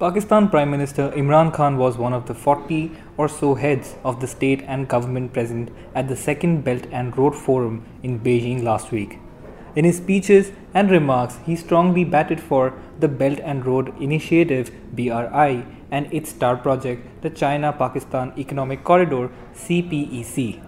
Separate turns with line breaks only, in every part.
Pakistan Prime Minister Imran Khan was one of the 40 or so heads of the state and government present at the Second Belt and Road Forum in Beijing last week. In his speeches and remarks, he strongly batted for the Belt and Road Initiative BRI and its star project, the China Pakistan Economic Corridor CPEC.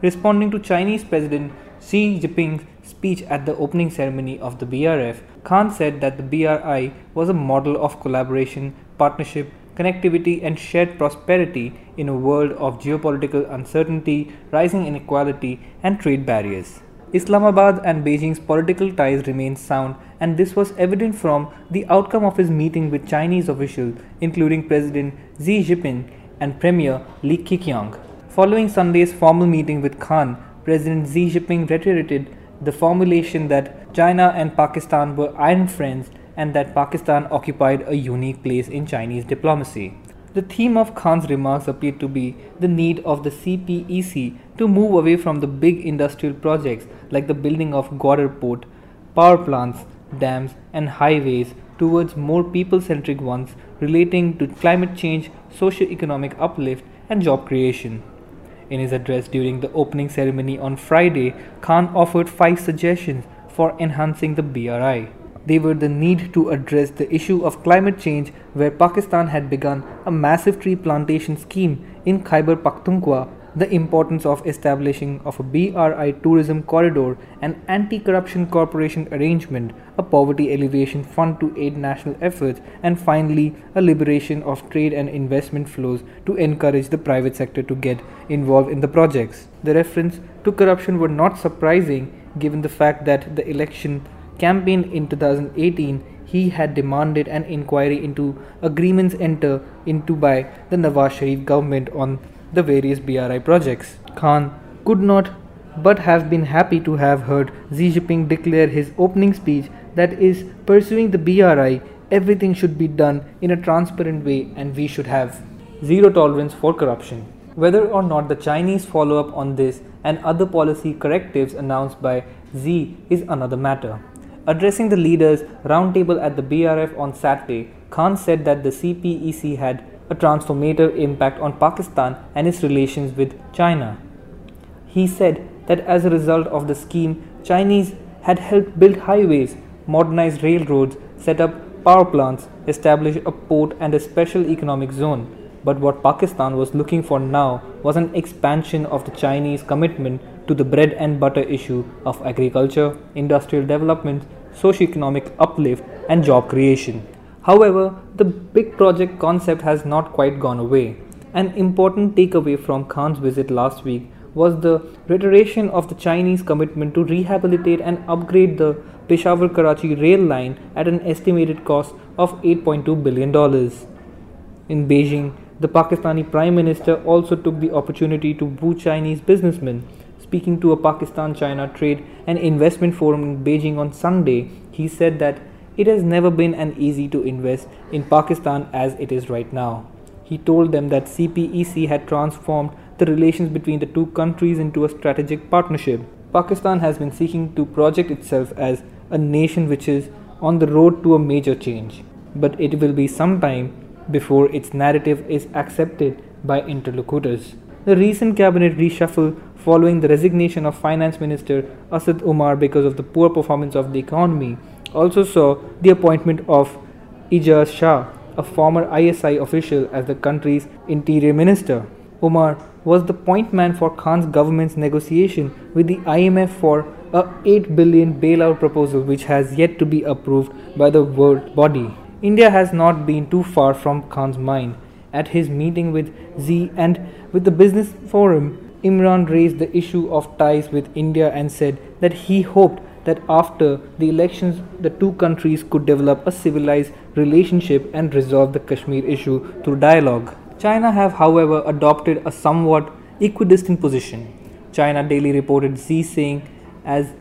Responding to Chinese President Xi Jinping's speech at the opening ceremony of the BRF, Khan said that the BRI was a model of collaboration, partnership, connectivity, and shared prosperity in a world of geopolitical uncertainty, rising inequality, and trade barriers. Islamabad and Beijing's political ties remain sound, and this was evident from the outcome of his meeting with Chinese officials, including President Xi Jinping and Premier Li Keqiang. Following Sunday's formal meeting with Khan, President Xi Jinping reiterated the formulation that China and Pakistan were iron friends and that Pakistan occupied a unique place in Chinese diplomacy. The theme of Khan's remarks appeared to be the need of the CPEC to move away from the big industrial projects like the building of Gwadar port, power plants, dams, and highways towards more people centric ones relating to climate change, socio-economic uplift, and job creation. In his address during the opening ceremony on Friday, Khan offered five suggestions for enhancing the BRI. They were the need to address the issue of climate change, where Pakistan had begun a massive tree plantation scheme in Khyber Pakhtunkhwa the importance of establishing of a BRI tourism corridor, an anti-corruption corporation arrangement, a poverty alleviation fund to aid national efforts, and finally a liberation of trade and investment flows to encourage the private sector to get involved in the projects. The reference to corruption were not surprising given the fact that the election campaign in 2018 he had demanded an inquiry into agreements entered into by the Nawaz Sharif government on the various BRI projects. Khan could not but have been happy to have heard Xi Jinping declare his opening speech that is pursuing the BRI everything should be done in a transparent way and we should have zero tolerance for corruption. Whether or not the Chinese follow up on this and other policy correctives announced by Xi is another matter. Addressing the leaders' roundtable at the BRF on Saturday, Khan said that the CPEC had a transformative impact on Pakistan and its relations with China. He said that as a result of the scheme, Chinese had helped build highways, modernize railroads, set up power plants, establish a port and a special economic zone. But what Pakistan was looking for now was an expansion of the Chinese commitment to the bread and butter issue of agriculture, industrial development, socio-economic uplift, and job creation. However, the big project concept has not quite gone away. An important takeaway from Khan's visit last week was the reiteration of the Chinese commitment to rehabilitate and upgrade the Peshawar Karachi rail line at an estimated cost of $8.2 billion. In Beijing, the Pakistani Prime Minister also took the opportunity to woo Chinese businessmen. Speaking to a Pakistan China Trade and Investment Forum in Beijing on Sunday, he said that it has never been an easy to invest in Pakistan as it is right now. He told them that CPEC had transformed the relations between the two countries into a strategic partnership. Pakistan has been seeking to project itself as a nation which is on the road to a major change, but it will be some time before its narrative is accepted by interlocutors. The recent cabinet reshuffle following the resignation of Finance Minister Asad Umar because of the poor performance of the economy also saw the appointment of Ijaz Shah, a former ISI official, as the country's interior minister. Umar was the point man for Khan's government's negotiation with the IMF for a 8 billion bailout proposal which has yet to be approved by the world body. India has not been too far from Khan's mind. At his meeting with Xi and with the business forum, Imran raised the issue of ties with India and said that he hoped that after the elections, the two countries could develop a civilized relationship and resolve the Kashmir issue through dialogue. China have, however, adopted a somewhat equidistant position. China Daily reported Xi saying as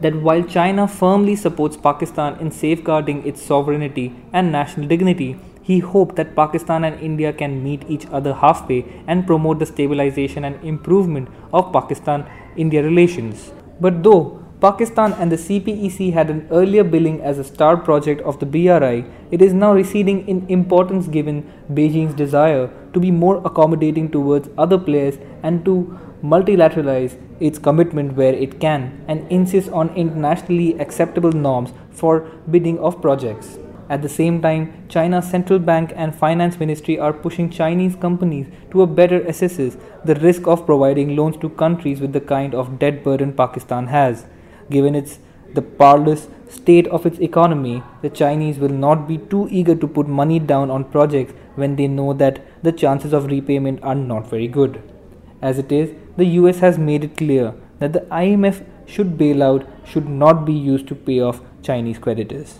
that while China firmly supports Pakistan in safeguarding its sovereignty and national dignity, he hoped that Pakistan and India can meet each other halfway and promote the stabilization and improvement of Pakistan India relations. But though Pakistan and the CPEC had an earlier billing as a star project of the BRI, it is now receding in importance given Beijing's desire to be more accommodating towards other players and to multilateralize its commitment where it can and insist on internationally acceptable norms for bidding of projects. At the same time, China's central bank and finance ministry are pushing Chinese companies to a better assess the risk of providing loans to countries with the kind of debt burden Pakistan has. Given its the parlous state of its economy, the Chinese will not be too eager to put money down on projects when they know that the chances of repayment are not very good. As it is, the US has made it clear that the IMF should bailout should not be used to pay off Chinese creditors.